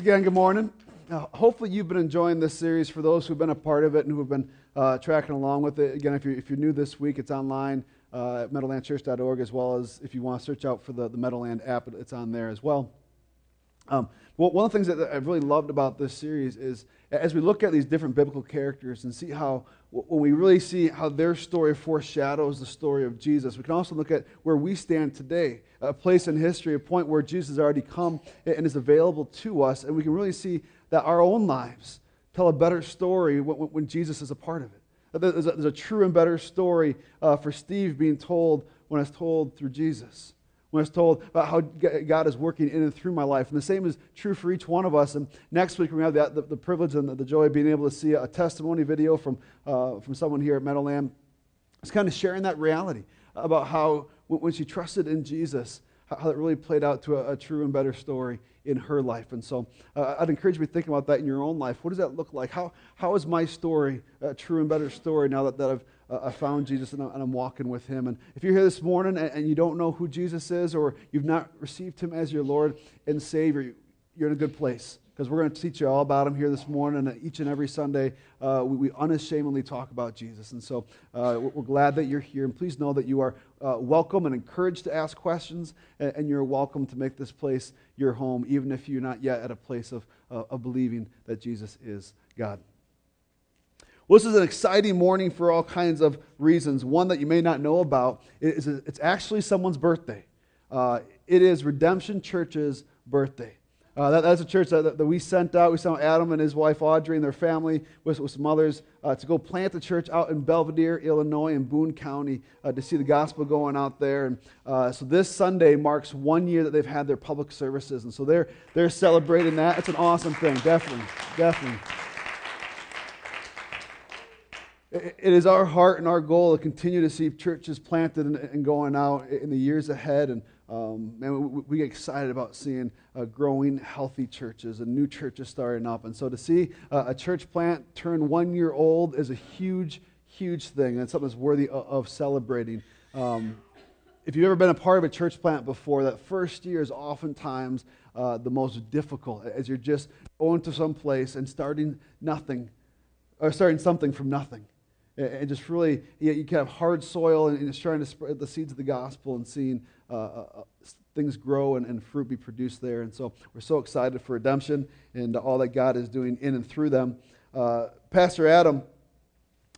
Again, good morning. Uh, hopefully, you've been enjoying this series for those who've been a part of it and who've been uh, tracking along with it. Again, if you're, if you're new this week, it's online uh, at meadowlandchurch.org, as well as if you want to search out for the, the Meadowland app, it's on there as well. Um, well, one of the things that I've really loved about this series is as we look at these different biblical characters and see how, when we really see how their story foreshadows the story of Jesus, we can also look at where we stand today, a place in history, a point where Jesus has already come and is available to us, and we can really see that our own lives tell a better story when, Jesus is a part of it. There's a, there's a true and better story uh, for Steve being told when it's told through Jesus when I was told about how God is working in and through my life. And the same is true for each one of us. And next week, we have the, the, the privilege and the, the, joy of being able to see a testimony video from, uh, from someone here at Meadowland. It's kind of sharing that reality about how when she trusted in Jesus, how that really played out to a, a true and better story in her life. And so uh, I'd encourage you to be thinking about that in your own life. What does that look like? How, how is my story a true and better story now that, that I've I found Jesus and, I, am walking with him. And if you're here this morning and, and, you don't know who Jesus is or you've not received him as your Lord and Savior, you're in a good place because we're going to teach you all about him here this morning. And each and every Sunday, uh, we, we, unashamedly talk about Jesus. And so uh, we're glad that you're here. And please know that you are uh, welcome and encouraged to ask questions, and, and, you're welcome to make this place your home, even if you're not yet at a place of, uh, of believing that Jesus is God. Well, this is an exciting morning for all kinds of reasons. One that you may not know about is it's actually someone's birthday. Uh, it is Redemption Church's birthday. Uh, that, that's a church that, that, we sent out. We sent Adam and his wife Audrey and their family with, with some others uh, to go plant the church out in Belvidere, Illinois, in Boone County uh, to see the gospel going out there. And uh, so this Sunday marks one year that they've had their public services, and so they're they're celebrating that. It's an awesome thing, definitely, definitely. It is our heart and our goal to continue to see churches planted and, going out in the years ahead. And um, man, we, get excited about seeing uh, growing, healthy churches and new churches starting up. And so to see uh, a church plant turn one year old is a huge, huge thing. And something that's worthy of, of celebrating. Um, if you've ever been a part of a church plant before, that first year is oftentimes uh, the most difficult as you're just going to some place and starting nothing, or starting something from nothing and just really, you, you can have hard soil and, it's trying to spread the seeds of the gospel and seeing uh, uh, uh, things grow and, and, fruit be produced there. And so we're so excited for redemption and all that God is doing in and through them. Uh, Pastor Adam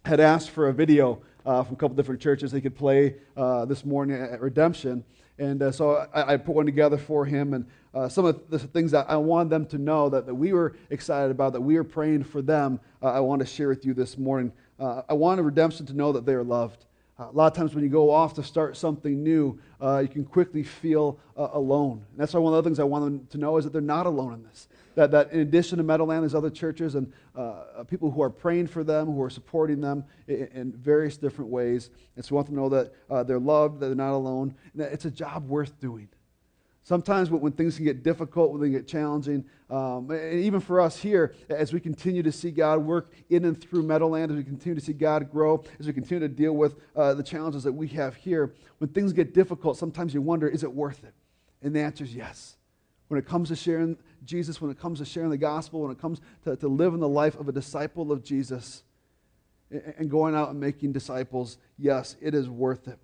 had asked for a video uh, from a couple different churches they could play uh, this morning at redemption. And so I, I, put one together for him. And some of the things that I wanted them to know that, that we were excited about, that we were praying for them, I want to share with you this morning. Uh, I wanted redemption to know that they are loved. Uh, a lot of times when you go off to start something new, uh, you can quickly feel alone. And that's why one of the things I want them to know is that they're not alone in this. That, that in addition to Meadowland, there's other churches and people who are praying for them, who are supporting them in, in various different ways. And so we want them to know that they're loved, that they're not alone, and that it's a job worth doing. Sometimes when things can get difficult, when they get challenging, um, and even for us here, as we continue to see God work in and through Meadowland, as we continue to see God grow, as we continue to deal with uh, the challenges that we have here, when things get difficult, sometimes you wonder, is it worth it? And the answer is yes. When it comes to sharing Jesus, when it comes to sharing the gospel, when it comes to, to living the life of a disciple of Jesus and going out and making disciples, yes, it is worth it.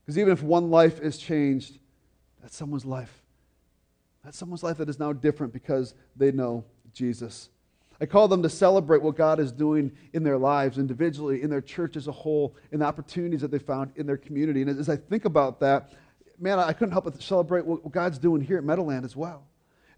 Because even if one life is changed, that's someone's life. That's someone's life that is now different because they know Jesus. I call them to celebrate what God is doing in their lives, individually, in their church as a whole, in the opportunities that they found in their community. And as I think about that, man, I couldn't help but celebrate what God's doing here at Meadowland as well.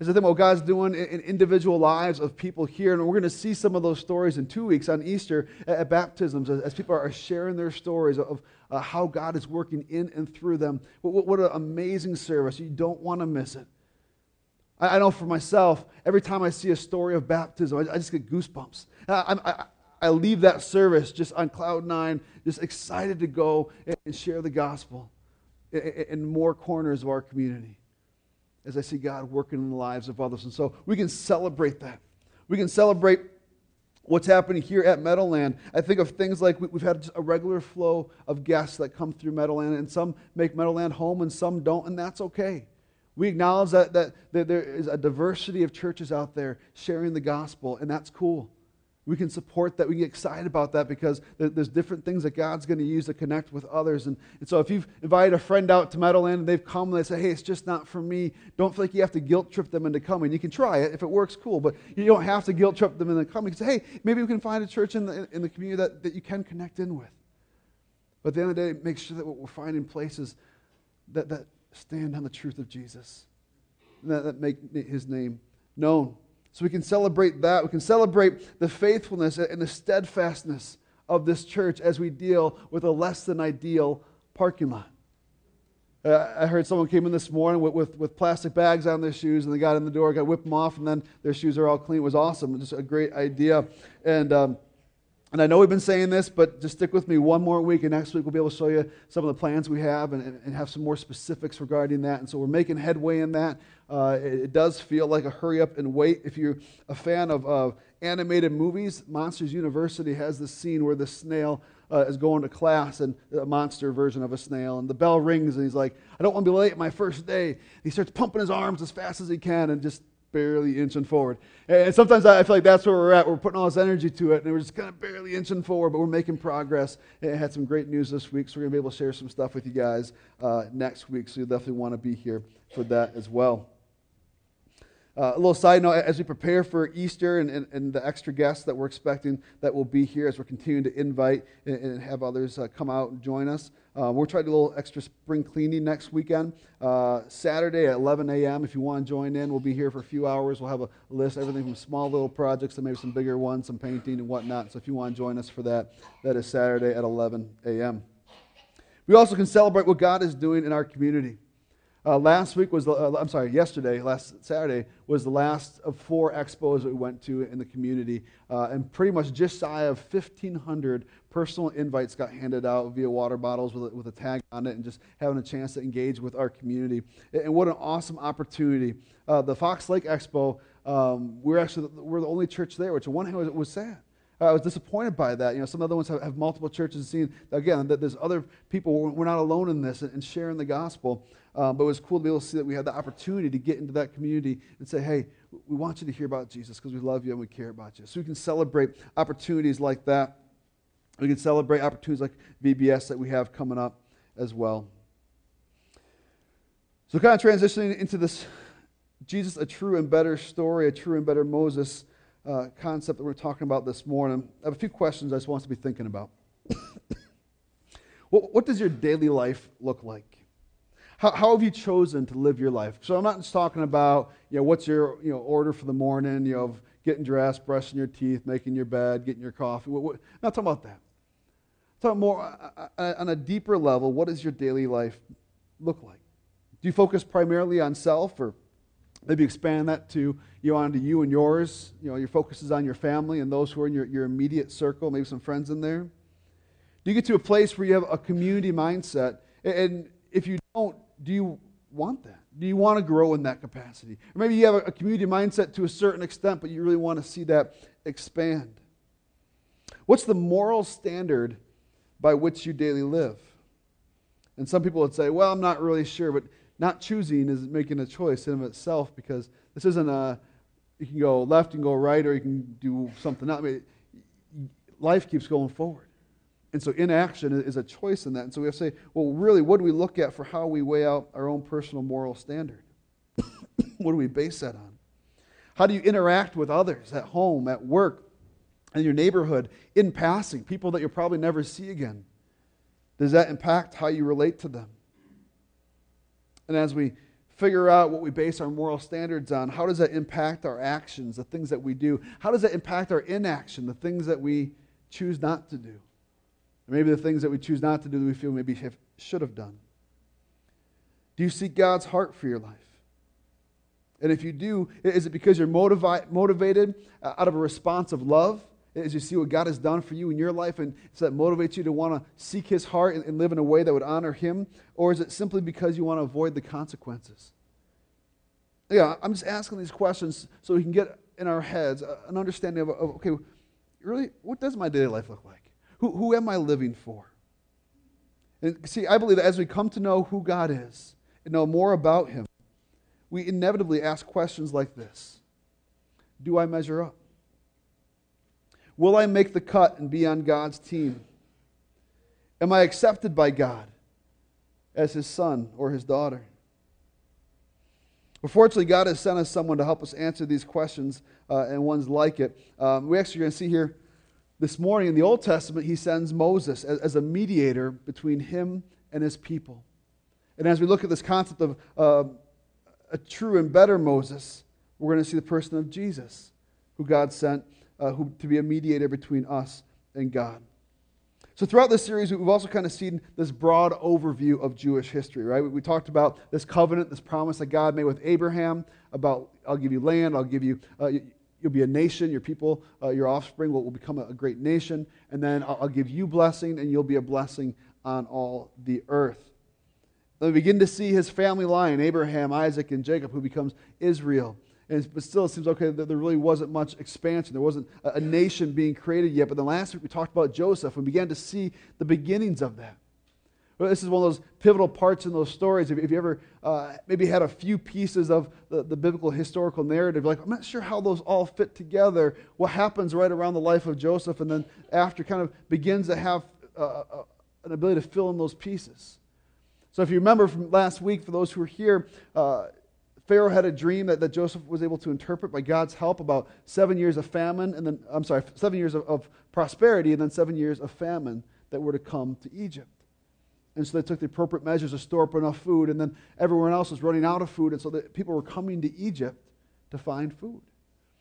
As I think what God's doing in individual lives of people here, and we're going to see some of those stories in two weeks on Easter at baptisms as people are sharing their stories of, uh, how God is working in and through them. What, an amazing service. You don't want to miss it. I, know for myself, every time I see a story of baptism, I, just get goosebumps. I, I, leave that service just on cloud nine, just excited to go and share the gospel in more corners of our community as I see God working in the lives of others. And so we can celebrate that. We can celebrate what's happening here at Meadowland. I think of things like we've had a regular flow of guests that come through Meadowland, and some make Meadowland home and some don't, and that's okay. We acknowledge that, that, that there is a diversity of churches out there sharing the gospel, and that's cool. We can support that. We get excited about that because there's different things that God's going to use to connect with others. And, and so if you've invited a friend out to Meadowland and they've come and they say, hey, it's just not for me, don't feel like you have to guilt trip them into coming. You can try it. If it works, cool. But you don't have to guilt trip them into coming. You can say, hey, maybe we can find a church in the, in the community that, that you can connect in with. But at the end of the day, make sure that what we're finding places that, that stand on the truth of Jesus, that, that make his name known. So we can celebrate that. We can celebrate the faithfulness and the steadfastness of this church as we deal with a less than ideal parking lot. Uh, I heard someone came in this morning with, with, with, plastic bags on their shoes, and they got in the door, got whipped them off, and then their shoes are all clean. It was awesome. Just a great idea. And um, and I know we've been saying this, but just stick with me one more week, and next week we'll be able to show you some of the plans we have and, and have some more specifics regarding that. And so we're making headway in that. Uh, it, it, does feel like a hurry up and wait. If you're a fan of uh, animated movies, Monsters University has this scene where the snail uh, is going to class and a monster version of a snail, and the bell rings, and he's like, I don't want to be late my first day. He starts pumping his arms as fast as he can and just barely inching forward. And sometimes I feel like that's where we're at. We're putting all this energy to it, and we're just kind of barely inching forward, but we're making progress. And I had some great news this week, so we're going to be able to share some stuff with you guys uh, next week. So you'll definitely want to be here for that as well. Uh, a little side note as we prepare for Easter and, and, and, the extra guests that we're expecting that will be here as we're continuing to invite and, and have others uh, come out and join us. Uh, we're trying to do a little extra spring cleaning next weekend. Uh, Saturday at 11 a.m. If you want to join in, we'll be here for a few hours. We'll have a list, everything from small little projects to maybe some bigger ones, some painting and whatnot. So if you want to join us for that, that is Saturday at 11 a.m. We also can celebrate what God is doing in our community. Uh, last week was, the, uh, I'm sorry, yesterday, last Saturday, was the last of four expos that we went to in the community. Uh, and pretty much just shy of 1,500 personal invites got handed out via water bottles with a, with a tag on it and just having a chance to engage with our community. And what an awesome opportunity. Uh, the Fox Lake Expo, um, we're actually we're the only church there, which on one hand was, was sad. I was disappointed by that. You know, some other ones have, have multiple churches, seeing again that there's other people. We're not alone in this and, and sharing the gospel. Um, but it was cool to be able to see that we had the opportunity to get into that community and say, hey, we want you to hear about Jesus because we love you and we care about you. So we can celebrate opportunities like that. We can celebrate opportunities like VBS that we have coming up as well. So, kind of transitioning into this Jesus, a true and better story, a true and better Moses uh, concept that we're talking about this morning, I have a few questions I just want us to be thinking about. what, what does your daily life look like? How, how have you chosen to live your life? So I'm not just talking about, you know, what's your you know, order for the morning, you know, getting dressed, brushing your teeth, making your bed, getting your coffee. What, what, I'm not talking about that. I'm talking more uh, uh, uh, on a deeper level, what does your daily life look like? Do you focus primarily on self or maybe expand that to you know, onto you and yours? You know, your focus is on your family and those who are in your, your immediate circle, maybe some friends in there. Do you get to a place where you have a community mindset? And if you don't, do you want that? Do you want to grow in that capacity? Or maybe you have a community mindset to a certain extent, but you really want to see that expand. What's the moral standard by which you daily live? And some people would say, well, I'm not really sure, but not choosing is making a choice in of itself because this isn't a, you can go left and go right, or you can do something else. I mean, life keeps going forward. And so inaction is a choice in that. And so we have to say, well, really, what do we look at for how we weigh out our own personal moral standard? what do we base that on? How do you interact with others at home, at work, in your neighborhood, in passing, people that you'll probably never see again? Does that impact how you relate to them? And as we figure out what we base our moral standards on, how does that impact our actions, the things that we do? How does that impact our inaction, the things that we choose not to do? maybe the things that we choose not to do that we feel maybe have, should have done. Do you seek God's heart for your life? And if you do, is it because you're motivi- motivated uh, out of a response of love? As you see what God has done for you in your life, and so that motivates you to want to seek His heart and, and live in a way that would honor Him? Or is it simply because you want to avoid the consequences? Yeah, I'm just asking these questions so we can get in our heads an understanding of, of okay, really, what does my daily life look like? Who, who am I living for? And see, I believe that as we come to know who God is and know more about Him, we inevitably ask questions like this Do I measure up? Will I make the cut and be on God's team? Am I accepted by God as his son or his daughter? But fortunately, God has sent us someone to help us answer these questions uh, and ones like it. Um, we actually are going to see here this morning in the Old Testament, he sends Moses as, as, a mediator between him and his people. And as we look at this concept of uh, a true and better Moses, we're going to see the person of Jesus, who God sent uh, who, to be a mediator between us and God. So, throughout this series, we've also kind of seen this broad overview of Jewish history, right? We talked about this covenant, this promise that God made with Abraham about, I'll give you land, I'll give you, uh, you'll be a nation, your people, uh, your offspring will, will become a, a, great nation, and then I'll, I'll give you blessing, and you'll be a blessing on all the earth. We begin to see his family line, Abraham, Isaac, and Jacob, who becomes Israel. And, but still, it seems okay that there really wasn't much expansion. There wasn't a, a nation being created yet. But then last week we talked about Joseph and began to see the beginnings of that. Well, this is one of those pivotal parts in those stories. If, if you ever uh, maybe had a few pieces of the, the biblical historical narrative, like, I'm not sure how those all fit together. What happens right around the life of Joseph, and then after kind of begins to have uh, uh an ability to fill in those pieces. So, if you remember from last week, for those who are here, uh, Pharaoh had a dream that, that Joseph was able to interpret by God's help about seven years of famine, and then, I'm sorry, seven years of, of prosperity, and then seven years of famine that were to come to Egypt. And so they took the appropriate measures to store up enough food, and then everyone else was running out of food, and so the people were coming to Egypt to find food.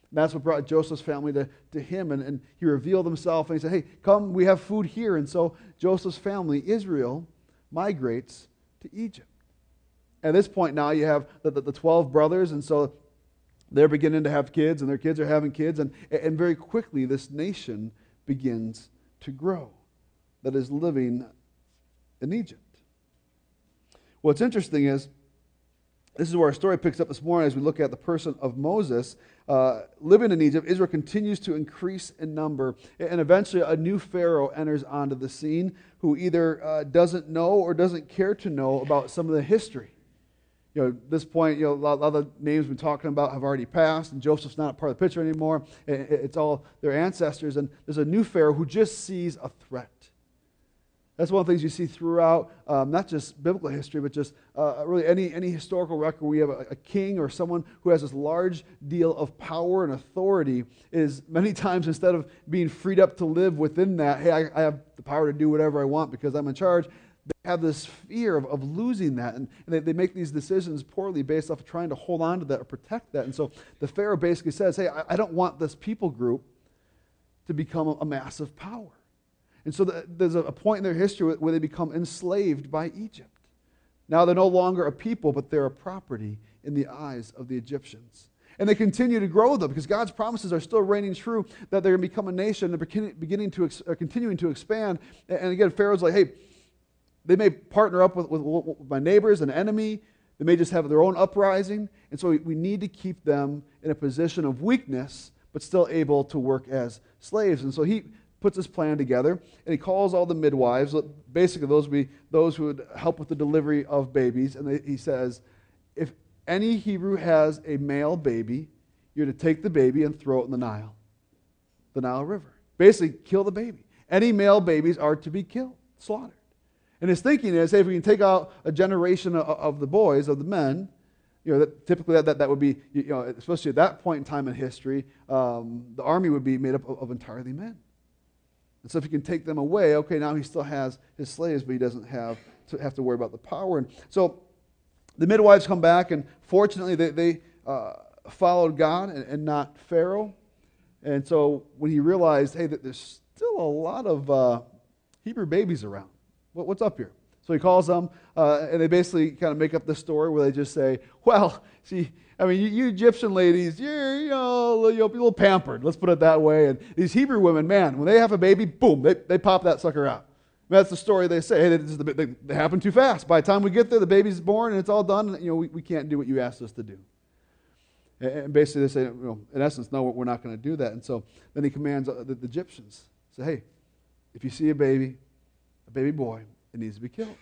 And that's what brought Joseph's family to, to him, and, and he revealed himself, and he said, Hey, come, we have food here. And so Joseph's family, Israel, migrates to Egypt. At this point now, you have the, the, the 12 brothers, and so they're beginning to have kids, and their kids are having kids, and, and very quickly this nation begins to grow that is living in Egypt. What's interesting is, this is where our story picks up this morning as we look at the person of Moses. Uh, living in Egypt, Israel continues to increase in number, and eventually a new Pharaoh enters onto the scene who either uh, doesn't know or doesn't care to know about some of the history you know, at this point, you know, a lot, of the names we've been talking about have already passed, and Joseph's not a part of the picture anymore. It's all their ancestors, and there's a new Pharaoh who just sees a threat. That's one of the things you see throughout, um, not just biblical history, but just uh, really any, any historical record where you have a, a, king or someone who has this large deal of power and authority is many times instead of being freed up to live within that, hey, I, I have the power to do whatever I want because I'm in charge, they have this fear of, of losing that, and, and they, they make these decisions poorly based off of trying to hold on to that or protect that. And so the Pharaoh basically says, Hey, I, I don't want this people group to become a, a massive power. And so the, there's a, a point in their history where they become enslaved by Egypt. Now they're no longer a people, but they're a property in the eyes of the Egyptians. And they continue to grow them because God's promises are still reigning true that they're going to become a nation. They're beginning to, uh, continuing to expand. And again, Pharaoh's like, hey, they may partner up with, with, with, my neighbors, an enemy. They may just have their own uprising. And so we, we need to keep them in a position of weakness, but still able to work as slaves. And so he puts this plan together, and he calls all the midwives. Uh, basically, those would be those who would help with the delivery of babies. And they, he says, if any Hebrew has a male baby, you're to take the baby and throw it in the Nile, the Nile River. Basically, kill the baby. Any male babies are to be killed, slaughtered. And his thinking is, hey, if we can take out a generation of, of the boys, of the men, you know, that typically that, that, that, would be, you know, especially at that point in time in history, um, the army would be made up of, of, entirely men. And so if you can take them away, okay, now he still has his slaves, but he doesn't have to have to worry about the power. And so the midwives come back, and fortunately they, they uh, followed God and, and, not Pharaoh. And so when he realized, hey, that there's still a lot of uh, Hebrew babies around, What's up here? So he calls them, uh, and they basically kind of make up the story where they just say, Well, see, I mean, you, you Egyptian ladies, you're, you know, you're a little pampered, let's put it that way. And these Hebrew women, man, when they have a baby, boom, they, they pop that sucker out. That's the story they say. Hey, they, they, they, happen too fast. By the time we get there, the baby's born and it's all done. And, you know, we, we can't do what you asked us to do. And basically, they say, you know, in essence, no, we're not going to do that. And so then he commands uh, the, the Egyptians, say, hey, if you see a baby, a baby boy, it needs to be killed.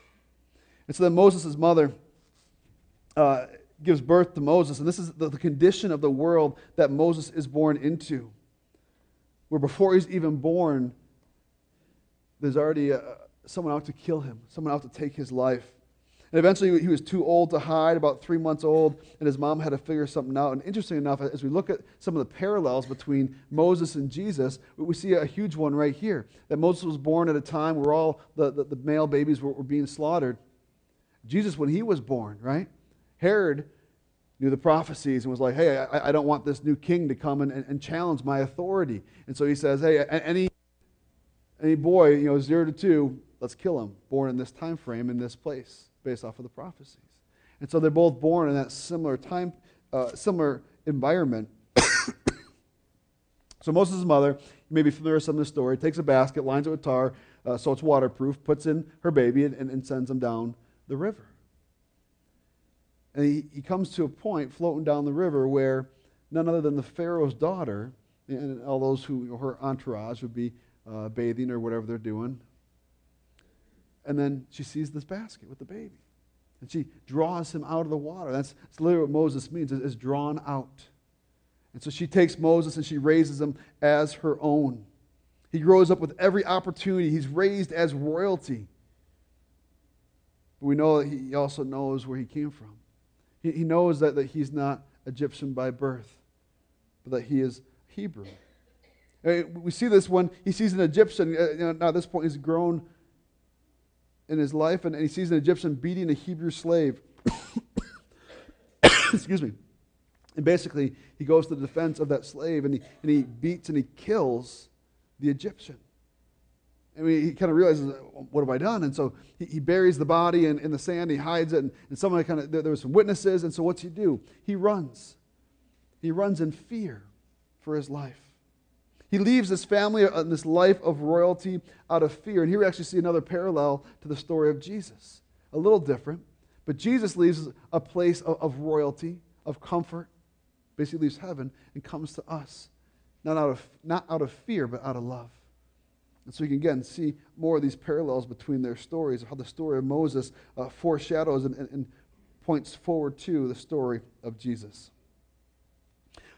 And so then Moses' mother, uh, gives birth to Moses. And this is the, the condition of the world that Moses is born into. Where before he's even born, there's already a, someone out to kill him, someone out to take his life. And eventually he was too old to hide, about three months old, and his mom had to figure something out. And interesting enough, as we look at some of the parallels between Moses and Jesus, we see a huge one right here. That Moses was born at a time where all the, the, the male babies were, were being slaughtered. Jesus, when he was born, right? Herod knew the prophecies and was like, hey, I, I don't want this new king to come and, and, and, challenge my authority. And so he says, hey, any, any boy, you know, zero to two, let's kill him, born in this time frame, in this place, based off of the prophecies. And so they're both born in that similar time, uh, similar environment. so Moses' mother, you may be familiar with some of the story, takes a basket, lines it with tar, uh, so it's waterproof, puts in her baby, and, and, and sends him down the river. And he, he comes to a point floating down the river where none other than the Pharaoh's daughter and all those who, her entourage, would be uh, bathing or whatever they're doing. And then she sees this basket with the baby. And she draws him out of the water. That's, that's literally what Moses means, is, is drawn out. And so she takes Moses and she raises him as her own. He grows up with every opportunity. He's raised as royalty. But we know that he also knows where he came from. He, he knows that, that he's not Egyptian by birth, but that he is Hebrew. We see this when he sees an Egyptian. Uh, you know, now, at this point, he's grown in his life, and, and he sees an Egyptian beating a Hebrew slave. Excuse me. And basically, he goes to the defense of that slave, and he, and he beats and he kills the Egyptian. I mean, he kind of realizes, what have I done? And so he, he buries the body in, in the sand, he hides it, and, and kind of, there, there were some witnesses, and so what's he do? He runs. He runs in fear for his life. He leaves his family and this life of royalty out of fear. And here we actually see another parallel to the story of Jesus. A little different, but Jesus leaves a place of, of royalty, of comfort, basically leaves heaven and comes to us. Not out, of, not out of fear, but out of love. And so you can again see more of these parallels between their stories, of how the story of Moses uh, foreshadows and, and, and points forward to the story of Jesus.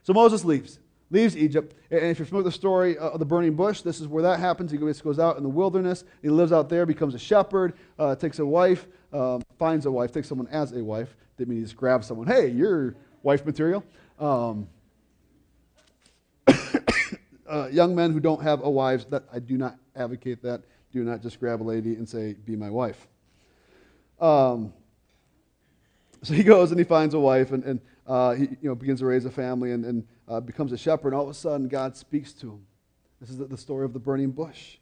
So Moses leaves, leaves Egypt. And if you're familiar with the story of the burning bush, this is where that happens. He goes out in the wilderness. He lives out there, becomes a shepherd, uh, takes a wife, um, finds a wife, takes someone as a wife. Didn't mean he just grabs someone. Hey, you're wife material. Um, uh, young men who don't have a wives, that I do not advocate that. Do not just grab a lady and say, "Be my wife." Um, so he goes and he finds a wife and, and uh, he you know, begins to raise a family and, and uh, becomes a shepherd. And all of a sudden, God speaks to him. This is the, story of the burning bush.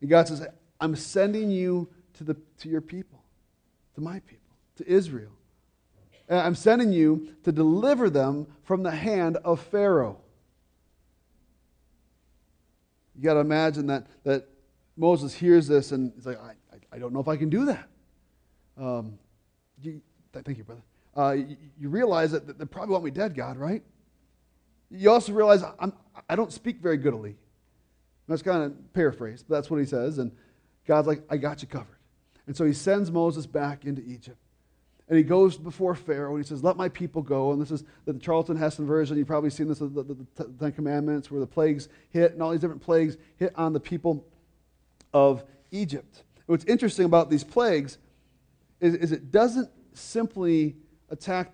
And God says, "I'm sending you to the to your people, to my people, to Israel. And I'm sending you to deliver them from the hand of Pharaoh." You got to imagine that, that Moses hears this and he's like, I, I, I don't know if I can do that. Um, you, thank you, brother. Uh, you, you, realize that they probably want me dead, God, right? You also realize I'm, I don't speak very goodly. That's kind of paraphrased, but that's what he says. And God's like, I got you covered. And so he sends Moses back into Egypt. And he goes before Pharaoh and he says, Let my people go. And this is the Charlton Heston version. You've probably seen this, the, the, the Ten Commandments, where the plagues hit and all these different plagues hit on the people of Egypt. what's interesting about these plagues is, is it doesn't simply attack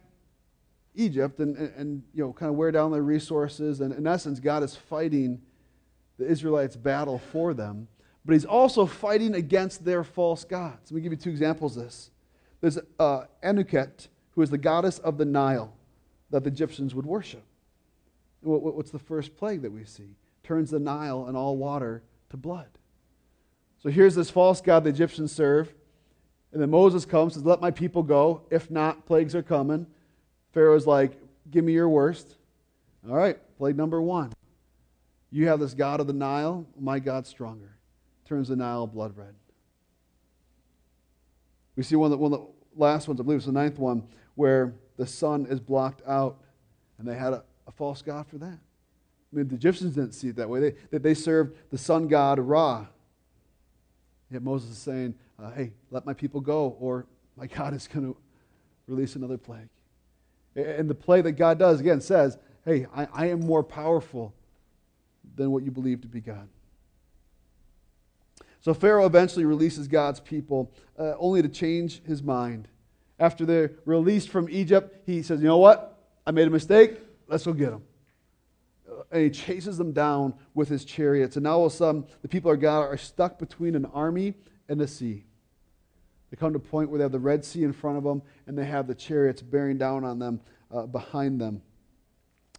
Egypt and, and, and, you know, kind of wear down their resources. And in essence, God is fighting the Israelites' battle for them. But he's also fighting against their false gods. Let me give you two examples of this. There's uh, Anuket, who is the goddess of the Nile that the Egyptians would worship. What's the first plague that we see? Turns the Nile and all water to blood. So here's this false god the Egyptians serve. And then Moses comes says, Let my people go. If not, plagues are coming. Pharaoh's like, Give me your worst. All right, plague number one. You have this god of the Nile. My God's stronger. Turns the Nile blood red. We see one of, the, one of the last ones, I believe it's the ninth one, where the sun is blocked out, and they had a, a false god for that. I mean, the Egyptians didn't see it that way. They, they served the sun god Ra. Yet Moses is saying, uh, hey, let my people go, or my God is going to release another plague. And the play that God does, again, says, hey, I, I am more powerful than what you believe to be God. So Pharaoh eventually releases God's people uh, only to change his mind. After they're released from Egypt, he says, You know what? I made a mistake. Let's go get them. Uh, and he chases them down with his chariots. And now all of a sudden, the people of God are stuck between an army and the sea. They come to a point where they have the Red Sea in front of them and they have the chariots bearing down on them uh, behind them.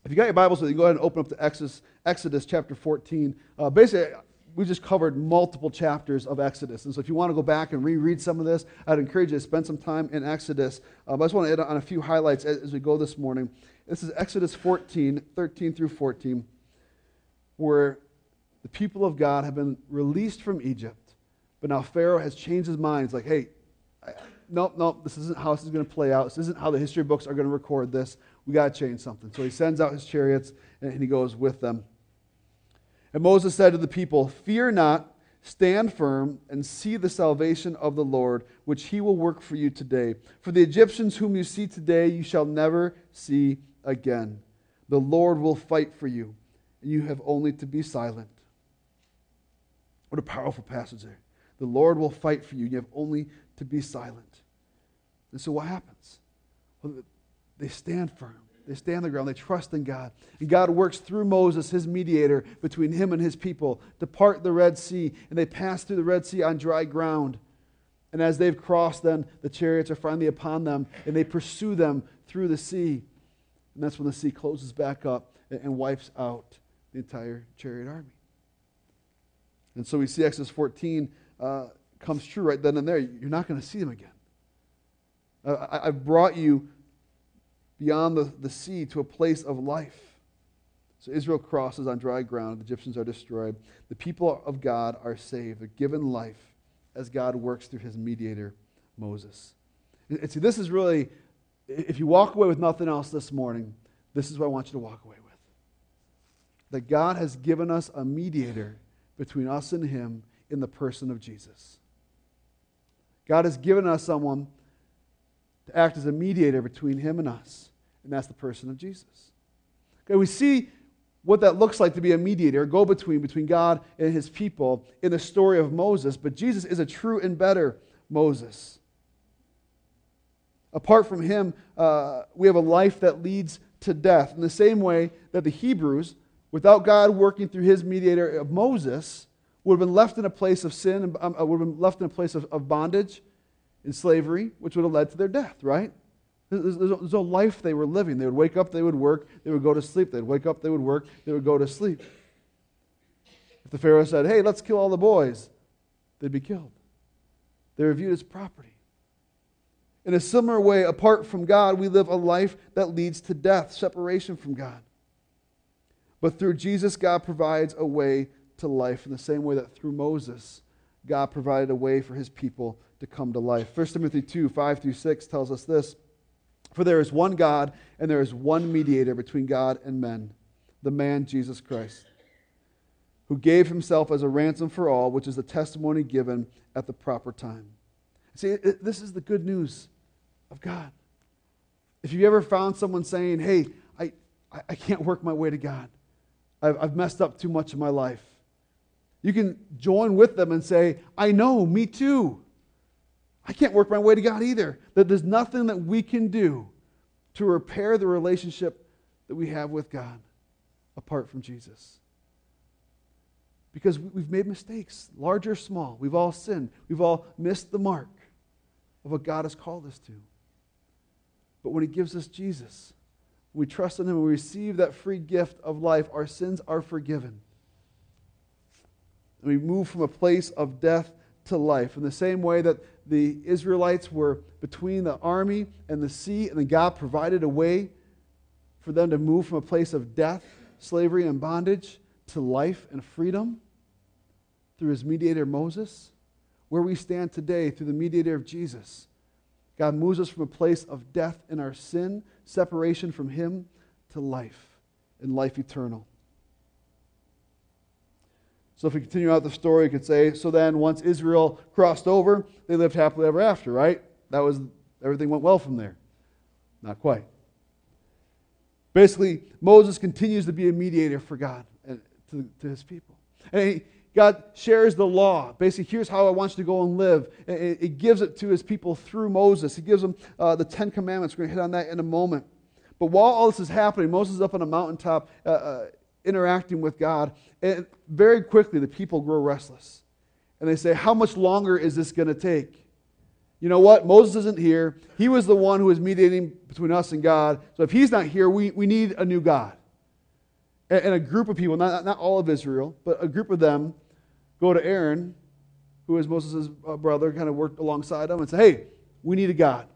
If you got your Bibles with you, go ahead and open up to Exodus, Exodus chapter 14. Uh, basically, we just covered multiple chapters of Exodus. And so if you want to go back and reread some of this, I'd encourage you to spend some time in Exodus. Uh, but I just want to add on a few highlights as, as we go this morning. This is Exodus 14, 13 through 14, where the people of God have been released from Egypt. But now Pharaoh has changed his mind. He's like, hey, nope, nope, this isn't how this is going to play out. This isn't how the history books are going to record this. We got to change something. So he sends out his chariots and he goes with them. And Moses said to the people, Fear not, stand firm, and see the salvation of the Lord, which he will work for you today. For the Egyptians whom you see today, you shall never see again. The Lord will fight for you, and you have only to be silent. What a powerful passage there. The Lord will fight for you, and you have only to be silent. And so what happens? Well, they stand firm. They stand on the ground. They trust in God. And God works through Moses, his mediator, between him and his people to part the Red Sea. And they pass through the Red Sea on dry ground. And as they've crossed, then the chariots are finally upon them, and they pursue them through the sea. And that's when the sea closes back up and wipes out the entire chariot army. And so we see Exodus 14 uh, comes true right then and there. You're not going to see them again. Uh, I, I've brought you beyond the, the sea to a place of life. So Israel crosses on dry ground. The Egyptians are destroyed. The people of God are saved. They're given life as God works through his mediator, Moses. And see, this is really, if you walk away with nothing else this morning, this is what I want you to walk away with. That God has given us a mediator between us and him in the person of Jesus. God has given us someone to act as a mediator between him and us, and that's the person of Jesus. Okay, we see what that looks like to be a mediator, go between between God and his people in the story of Moses, but Jesus is a true and better Moses. Apart from him, uh, we have a life that leads to death. In the same way that the Hebrews, without God working through his mediator of Moses, would have been left in a place of sin, um, uh, would have been left in a place of, of bondage in slavery, which would have led to their death, right? There's, no life they were living. They would wake up, they would work, they would go to sleep. They'd wake up, they would work, they would go to sleep. If the Pharaoh said, hey, let's kill all the boys, they'd be killed. They were viewed as property. In a similar way, apart from God, we live a life that leads to death, separation from God. But through Jesus, God provides a way to life in the same way that through Moses, God provided a way for his people to come to life. 1 Timothy 2 5 through 6 tells us this For there is one God, and there is one mediator between God and men, the man Jesus Christ, who gave himself as a ransom for all, which is the testimony given at the proper time. See, this is the good news of God. If you've ever found someone saying, Hey, I, I can't work my way to God, I've, I've messed up too much in my life. You can join with them and say, I know, me too. I can't work my way to God either. That there's nothing that we can do to repair the relationship that we have with God apart from Jesus. Because we've made mistakes, large or small. We've all sinned. We've all missed the mark of what God has called us to. But when He gives us Jesus, we trust in Him, we receive that free gift of life, our sins are forgiven. We move from a place of death to life. In the same way that the Israelites were between the army and the sea, and God provided a way for them to move from a place of death, slavery, and bondage to life and freedom through his mediator Moses. Where we stand today through the mediator of Jesus, God moves us from a place of death in our sin, separation from him, to life and life eternal. So if we continue out the story, we could say, so then once Israel crossed over, they lived happily ever after, right? That was everything went well from there. Not quite. Basically, Moses continues to be a mediator for God and to, to his people. And he, God shares the law. Basically, here's how I want you to go and live. It, it gives it to his people through Moses. He gives them uh, the Ten Commandments. We're going to hit on that in a moment. But while all this is happening, Moses is up on a mountaintop uh, uh, interacting with God. And very quickly, the people grow restless. And they say, How much longer is this going to take? You know what? Moses isn't here. He was the one who was mediating between us and God. So if he's not here, we, we need a new God. And, and a group of people, not, not all of Israel, but a group of them go to Aaron, who is Moses' uh, brother, kind of worked alongside him, and say, Hey, we need a God.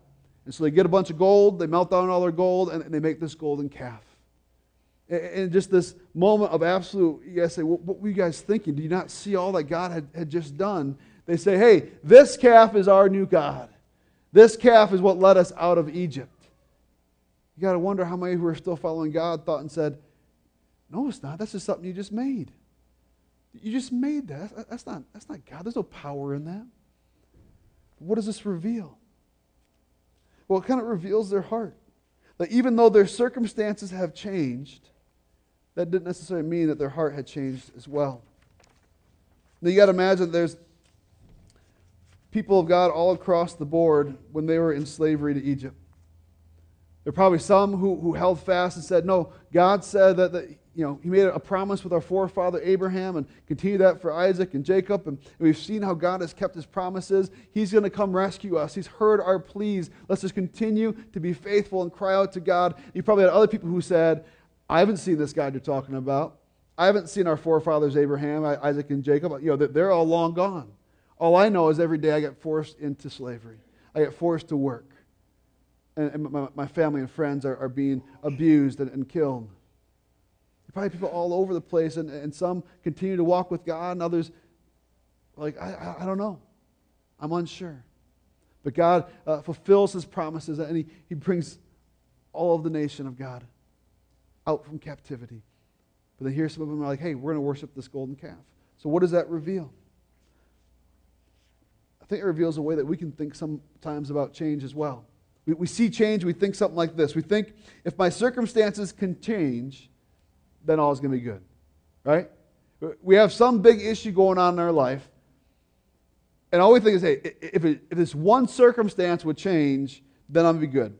And so they get a bunch of gold, they melt down all their gold, and, they make this golden calf. And, just this moment of absolute, you guys say, well, What were you guys thinking? Do you not see all that God had, had just done? They say, Hey, this calf is our new God. This calf is what led us out of Egypt. You got to wonder how many who are still following God thought and said, No, it's not. That's just something you just made. You just made that. That's not, that's not God. There's no power in that. What does this reveal? Well, it kind of reveals their heart. That even though their circumstances have changed, that didn't necessarily mean that their heart had changed as well. Now, you got to imagine there's people of God all across the board when they were in slavery to Egypt. There are probably some who, who held fast and said, No, God said that, that you know, He made a promise with our forefather Abraham and continue that for Isaac and Jacob. And, and we've seen how God has kept His promises. He's going to come rescue us. He's heard our pleas. Let's just continue to be faithful and cry out to God. You probably had other people who said, I haven't seen this God you're talking about. I haven't seen our forefathers Abraham, Isaac, and Jacob. You know, they're all long gone. All I know is every day I get forced into slavery. I get forced to work. And, my, family and friends are, being abused and, and killed. Probably people all over the place, and, and some continue to walk with God, and others, like, I, I, I don't know. I'm unsure. But God uh, fulfills his promises, and he, he brings all of the nation of God out from captivity. But then here some of them are like, hey, we're going to worship this golden calf. So what does that reveal? I think it reveals a way that we can think sometimes about change as well. We, we see change, we think something like this. We think if my circumstances can change, then all is going to be good, right? We have some big issue going on in our life, and all we think is, hey, if, it, if this one circumstance would change, then I'm going to be good.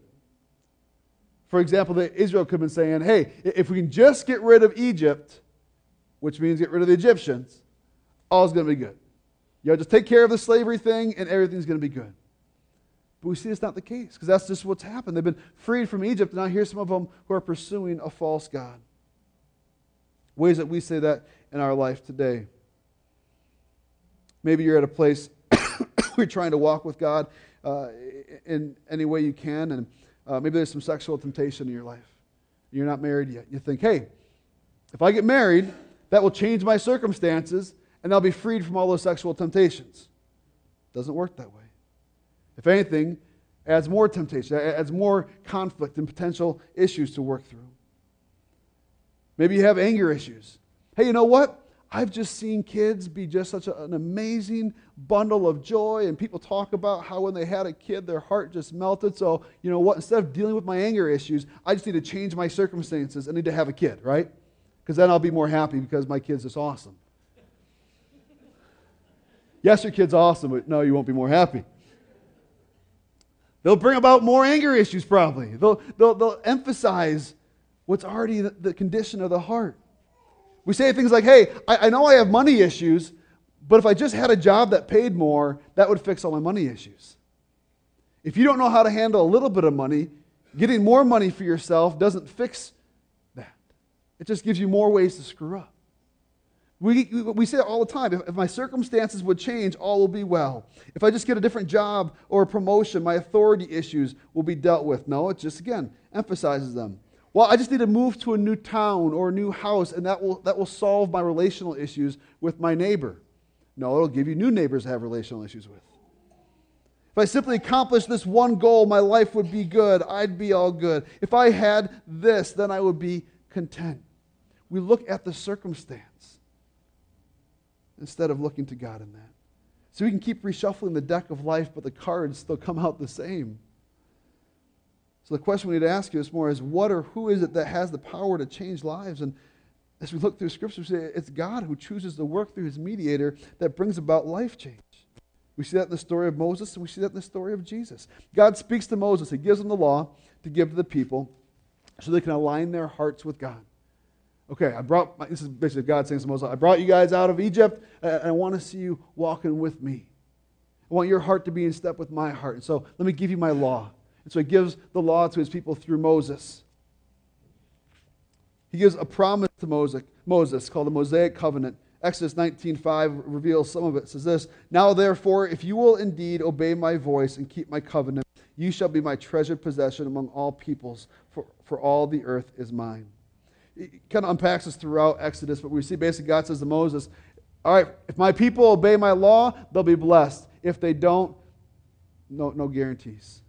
For example, Israel could have been saying, hey, if we can just get rid of Egypt, which means get rid of the Egyptians, all's going to be good. You know, just take care of the slavery thing and everything's going to be good. But we see it's not the case because that's just what's happened. They've been freed from Egypt, and now here's some of them who are pursuing a false God. Ways that we say that in our life today. Maybe you're at a place where you're trying to walk with God uh, in any way you can, and uh, maybe there's some sexual temptation in your life. You're not married yet. You think, hey, if I get married, that will change my circumstances and I'll be freed from all those sexual temptations. Doesn't work that way. If anything, adds more temptation, adds more conflict and potential issues to work through. Maybe you have anger issues. Hey, you know what? I've just seen kids be just such an amazing bundle of joy, and people talk about how when they had a kid, their heart just melted. So, you know what? Instead of dealing with my anger issues, I just need to change my circumstances. I need to have a kid, right? Because then I'll be more happy because my kid's just awesome. Yes, your kid's awesome, but no, you won't be more happy. They'll bring about more anger issues, probably. They'll, they'll, they'll emphasize what's already the, the, condition of the heart. We say things like, hey, I, I know I have money issues, but if I just had a job that paid more, that would fix all my money issues. If you don't know how to handle a little bit of money, getting more money for yourself doesn't fix that. It just gives you more ways to screw up. We, we say it all the time. If, if my circumstances would change, all will be well. If I just get a different job or a promotion, my authority issues will be dealt with. No, it just, again, emphasizes them. Well, I just need to move to a new town or a new house, and that will, that will solve my relational issues with my neighbor. No, it'll give you new neighbors to have relational issues with. If I simply accomplished this one goal, my life would be good. I'd be all good. If I had this, then I would be content. We look at the circumstance instead of looking to God in that. So we can keep reshuffling the deck of life, but the cards still come out the same. So the question we need to ask you this more is what or who is it that has the power to change lives? And as we look through Scripture, we say it's God who chooses to work through his mediator that brings about life change. We see that in the story of Moses, and we see that in the story of Jesus. God speaks to Moses, He gives him the law to give to the people so they can align their hearts with God. Okay, I brought, my, this is basically God saying to Moses, I brought you guys out of Egypt, and I want to see you walking with me. I want your heart to be in step with my heart. And so let me give you my law. And so he gives the law to his people through Moses. He gives a promise to Moses, Moses called the Mosaic Covenant. Exodus 19:5 reveals some of it. it. Says this, "Now therefore, if you will indeed obey my voice and keep my covenant, you shall be my treasured possession among all peoples, for, for all the earth is mine." It kind of unpacks this throughout Exodus, but we see basically God says to Moses, "All right, if my people obey my law, they'll be blessed. If they don't, no, no guarantees."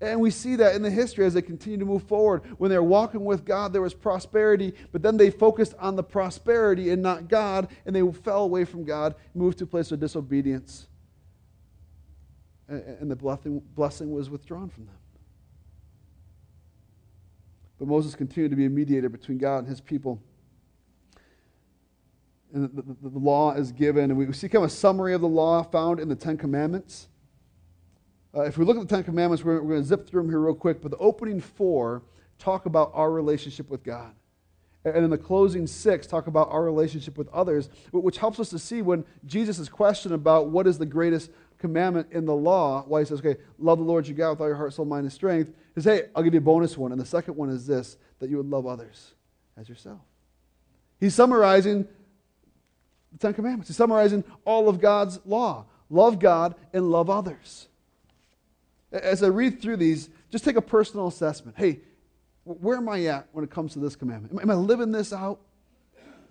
And we see that in the history as they continue to move forward. When they're walking with God, there was prosperity, but then they focused on the prosperity and not God, and they fell away from God, moved to a place of disobedience. And the blessing was withdrawn from them. But Moses continued to be a mediator between God and his people. And the, the, the law is given, and we see kind of a summary of the law found in the Ten Commandments. Uh, if we look at the Ten Commandments, we're, we're going to zip through them here real quick, but the opening four talk about our relationship with God. And in the closing six, talk about our relationship with others, which helps us to see when Jesus is questioned about what is the greatest commandment in the law, why he says, okay, love the Lord your God with all your heart, soul, mind, and strength, he says, hey, I'll give you a bonus one. And the second one is this, that you would love others as yourself. He's summarizing the Ten Commandments. He's summarizing all of God's law. Love God and love others. As I read through these, just take a personal assessment. Hey, where am I at when it comes to this commandment? Am I living this out?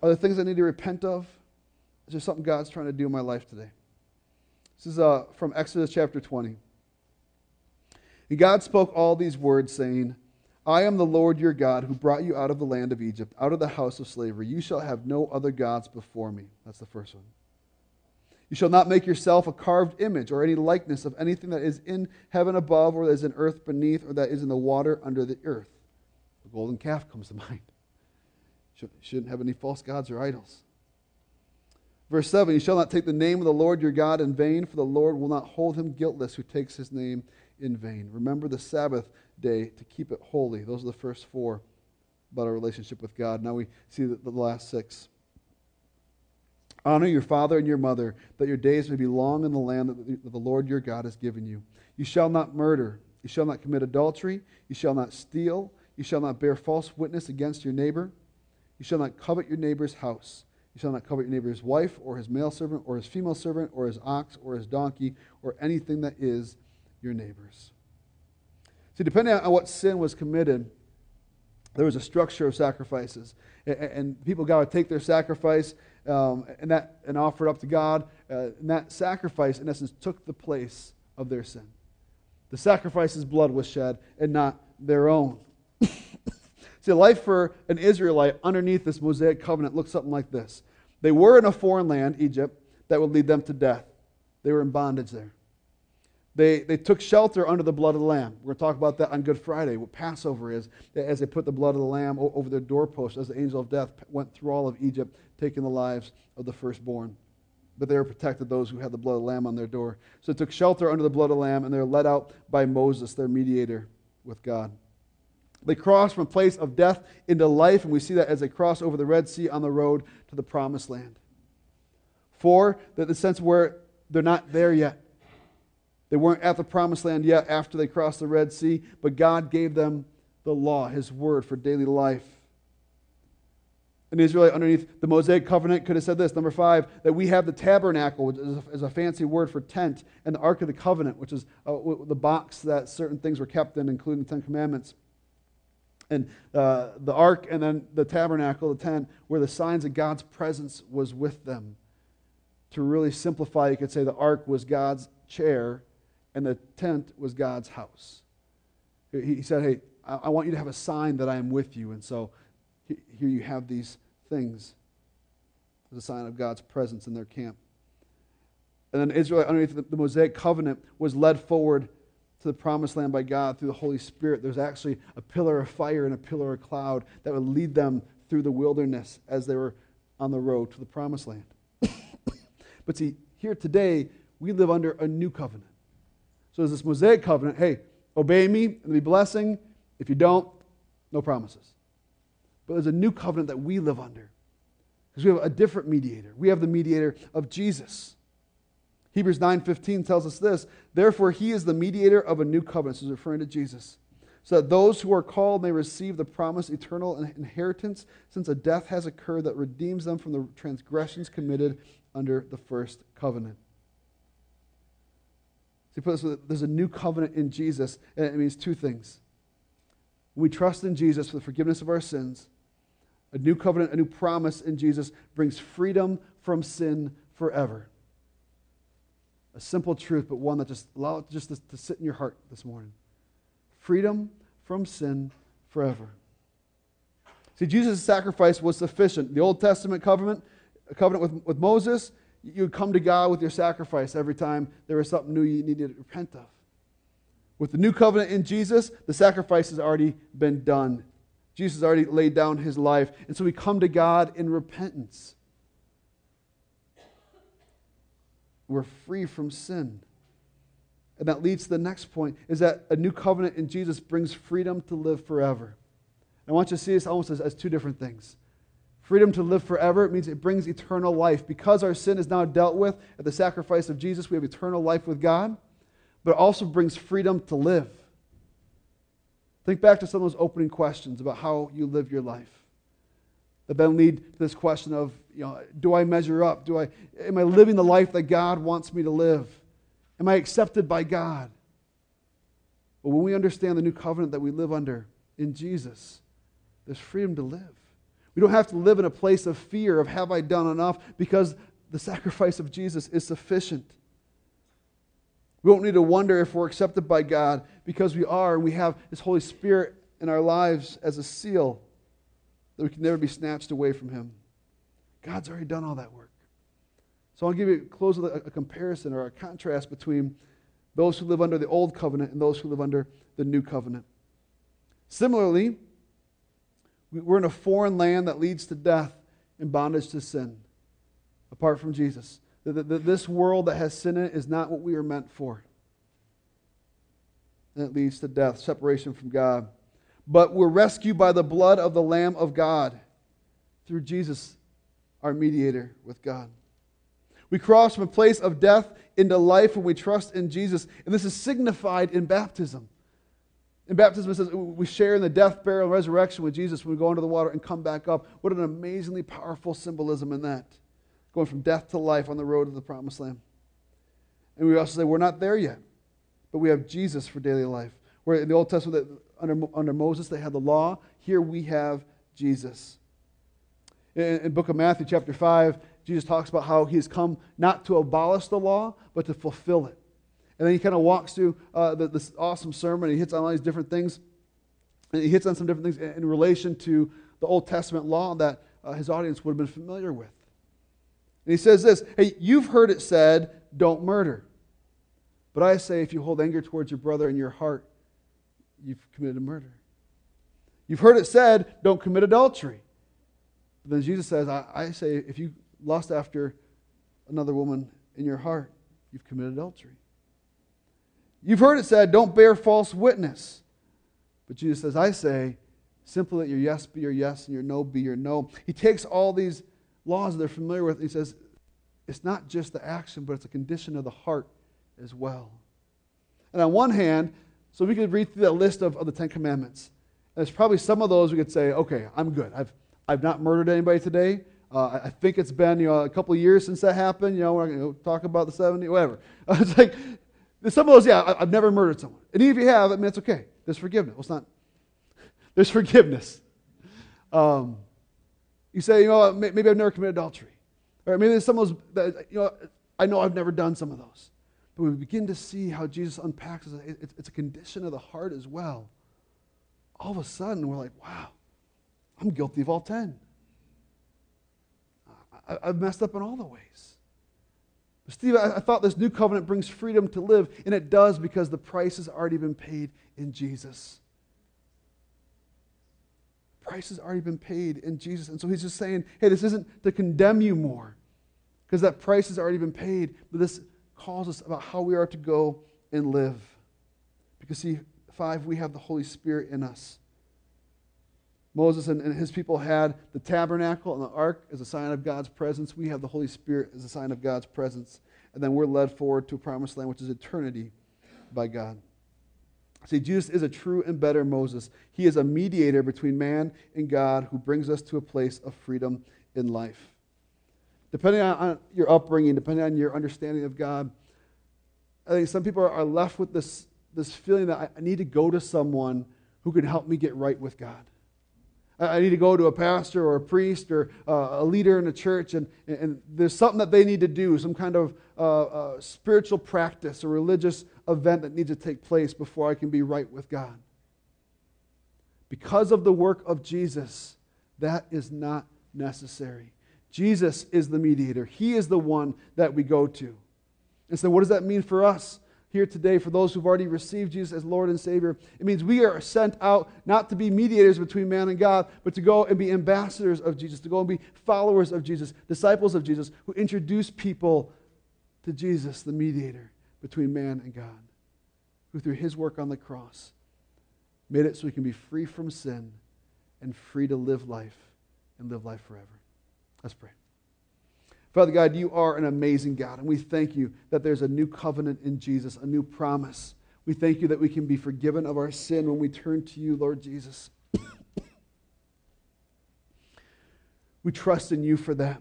Are there things I need to repent of? Is there something God's trying to do in my life today? This is uh, from Exodus chapter 20. And God spoke all these words, saying, I am the Lord your God who brought you out of the land of Egypt, out of the house of slavery. You shall have no other gods before me. That's the first one. You shall not make yourself a carved image or any likeness of anything that is in heaven above, or that is in earth beneath, or that is in the water under the earth. The golden calf comes to mind. You shouldn't have any false gods or idols. Verse 7 You shall not take the name of the Lord your God in vain, for the Lord will not hold him guiltless who takes his name in vain. Remember the Sabbath day to keep it holy. Those are the first four about our relationship with God. Now we see the, the last six. Honor your father and your mother, that your days may be long in the land that the Lord your God has given you. You shall not murder. You shall not commit adultery. You shall not steal. You shall not bear false witness against your neighbor. You shall not covet your neighbor's house. You shall not covet your neighbor's wife, or his male servant, or his female servant, or his ox, or his donkey, or anything that is your neighbor's. See, depending on what sin was committed, there was a structure of sacrifices. And people got to take their sacrifice um, and, that, and offered up to God. Uh, and that sacrifice, in essence, took the place of their sin. The sacrifice's blood was shed and not their own. See, life for an Israelite underneath this Mosaic covenant looks something like this. They were in a foreign land, Egypt, that would lead them to death. They were in bondage there. They, they took shelter under the blood of the Lamb. We're going to talk about that on Good Friday, what Passover is, as they put the blood of the Lamb over their doorpost, as the angel of death went through all of Egypt, taking the lives of the firstborn. But they were protected, those who had the blood of the Lamb on their door. So they took shelter under the blood of the Lamb, and they were led out by Moses, their mediator with God. They crossed from place of death into life, and we see that as they cross over the Red Sea on the road to the promised land. Four, that the sense where they're not there yet. They weren't at the promised land yet after they crossed the Red Sea, but God gave them the law, His word for daily life. An Israelite underneath the Mosaic covenant could have said this. Number five, that we have the tabernacle, which is a, is a fancy word for tent, and the Ark of the Covenant, which is uh, the box that certain things were kept in, including the Ten Commandments. And uh, the Ark and then the tabernacle, the tent, where the signs of God's presence was with them. To really simplify, you could say the Ark was God's chair and the tent was God's house. He said, Hey, I want you to have a sign that I am with you. And so here you have these things as a sign of God's presence in their camp. And then Israel, underneath the Mosaic covenant, was led forward to the promised land by God through the Holy Spirit, there's actually a pillar of fire and a pillar of cloud that would lead them through the wilderness as they were on the road to the promised land. but see, here today, we live under a new covenant. So there's this Mosaic covenant hey, obey me and be blessing. If you don't, no promises. But there's a new covenant that we live under because we have a different mediator. We have the mediator of Jesus. Hebrews 9:15 tells us this, therefore he is the mediator of a new covenant, this is referring to Jesus, so that those who are called may receive the promised eternal inheritance since a death has occurred that redeems them from the transgressions committed under the first covenant. See, there's a new covenant in Jesus, and it means two things. we trust in Jesus for the forgiveness of our sins, a new covenant, a new promise in Jesus brings freedom from sin forever a simple truth, but one that just allow it just to, to sit in your heart this morning. Freedom from sin forever. See, Jesus' sacrifice was sufficient. The Old Testament covenant, covenant with, with Moses, you would come to God with your sacrifice every time there was something new you needed to repent of. With the new covenant in Jesus, the sacrifice has already been done. Jesus has already laid down his life. And so we come to God in repentance. We're free from sin. And that leads to the next point is that a new covenant in Jesus brings freedom to live forever. I want you to see this almost as, as two different things. Freedom to live forever, it means it brings eternal life. Because our sin is now dealt with at the sacrifice of Jesus, we have eternal life with God, but it also brings freedom to live. Think back to some of those opening questions about how you live your life that then lead to this question of, you know, do I measure up? Do I, am I living the life that God wants me to live? Am I accepted by God? But when we understand the new covenant that we live under in Jesus, there's freedom to live. We don't have to live in a place of fear of have I done enough because the sacrifice of Jesus is sufficient. We don't need to wonder if we're accepted by God because we are and we have His Holy Spirit in our lives as a seal that we can never be snatched away from Him. God's already done all that work. So I'll give you a close with a comparison or a contrast between those who live under the old covenant and those who live under the new covenant. Similarly, we're in a foreign land that leads to death and bondage to sin apart from Jesus. This world that has sin in it is not what we are meant for. And it leads to death, separation from God but we're rescued by the blood of the Lamb of God through Jesus, our mediator with God. We cross from a place of death into life when we trust in Jesus, and this is signified in baptism. In baptism, it says we share in the death, burial, and resurrection with Jesus when we go into the water and come back up. What an amazingly powerful symbolism in that. Going from death to life on the road to the promised land. And we also say we're not there yet, but we have Jesus for daily life. Where in the Old Testament, under, under Moses, they had the law. Here we have Jesus. In, in book of Matthew, chapter 5, Jesus talks about how he has come not to abolish the law, but to fulfill it. And then he kind of walks through uh, the, this awesome sermon. He hits on all these different things. And he hits on some different things in, in relation to the Old Testament law that uh, his audience would have been familiar with. And he says this Hey, you've heard it said, don't murder. But I say, if you hold anger towards your brother in your heart, you've committed a murder. You've heard it said, don't commit adultery. But then Jesus says, I, I say, if you lust after another woman in your heart, you've committed adultery. You've heard it said, don't bear false witness. But Jesus says, I say, simply let your yes be your yes and your no be your no. He takes all these laws that they're familiar with and he says, it's not just the action, but it's a condition of the heart as well. And on one hand, so we could read through that list of, of the Ten Commandments. There's probably some of those we could say, okay, I'm good. I've, I've not murdered anybody today. Uh, I think it's been you know, a couple years since that happened. You know, we're going to talk about the 70, whatever. it's like, some of those, yeah, I, have never murdered someone. And even if you have, I mean, it's okay. There's forgiveness. Well, it's not, there's forgiveness. Um, you say, you know, maybe I've never committed adultery. Or maybe there's some of those that, you know, I know I've never done some of those. But we begin to see how Jesus unpacks it. It's a condition of the heart as well. All of a sudden, we're like, wow, I'm guilty of all 10. I've messed up in all the ways. Steve, I, I thought this new covenant brings freedom to live, and it does because the price has already been paid in Jesus. Price has already been paid in Jesus. And so he's just saying, hey, this isn't to condemn you more because that price has already been paid, but this calls us about how we are to go and live. Because, see, five, we have the Holy Spirit in us. Moses and, and, his people had the tabernacle and the ark as a sign of God's presence. We have the Holy Spirit as a sign of God's presence. And then we're led forward to a promised land, which is eternity by God. See, Jesus is a true and better Moses. He is a mediator between man and God who brings us to a place of freedom in life. Depending on, your upbringing, depending on your understanding of God, I think some people are left with this, this feeling that I need to go to someone who can help me get right with God. I need to go to a pastor or a priest or uh, a leader in a church, and, and there's something that they need to do, some kind of uh, uh, spiritual practice a religious event that needs to take place before I can be right with God. Because of the work of Jesus, that is not necessary. Jesus is the mediator, He is the one that we go to. And so, what does that mean for us? Here today for those who've already received Jesus as Lord and Savior. It means we are sent out not to be mediators between man and God, but to go and be ambassadors of Jesus, to go and be followers of Jesus, disciples of Jesus, who introduce people to Jesus, the mediator between man and God, who through his work on the cross made it so we can be free from sin and free to live life and live life forever. Let's pray. Father God, you are an amazing God, and we thank you that there's a new covenant in Jesus, a new promise. We thank you that we can be forgiven of our sin when we turn to you, Lord Jesus. we trust in you for that.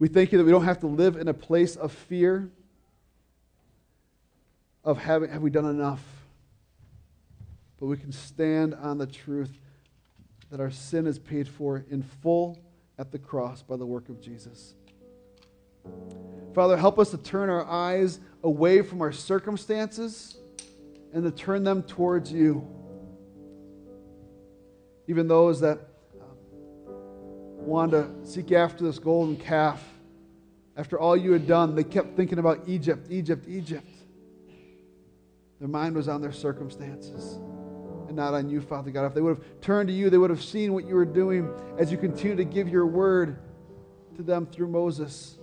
We thank you that we don't have to live in a place of fear of having have we done enough. But we can stand on the truth that our sin is paid for in full at the cross by the work of Jesus. Father, help us to turn our eyes away from our circumstances and to turn them towards you. Even those that uh, wanted to seek after this golden calf, after all you had done, they kept thinking about Egypt, Egypt, Egypt. Their mind was on their circumstances and not on you, Father God. If they would have turned to you, they would have seen what you were doing as you continue to give your word to them through Moses.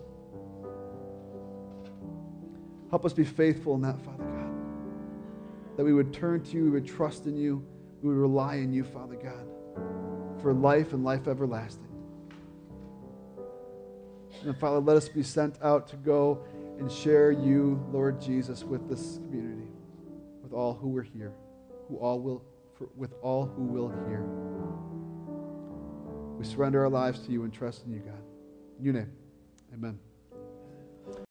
Help us be faithful in that, Father God. That we would turn to you, we would trust in you, we would rely on you, Father God, for life and life everlasting. And Father, let us be sent out to go and share you, Lord Jesus, with this community, with all who are here, who all will, for, with all who will hear. We surrender our lives to you and trust in you, God. In your name, amen.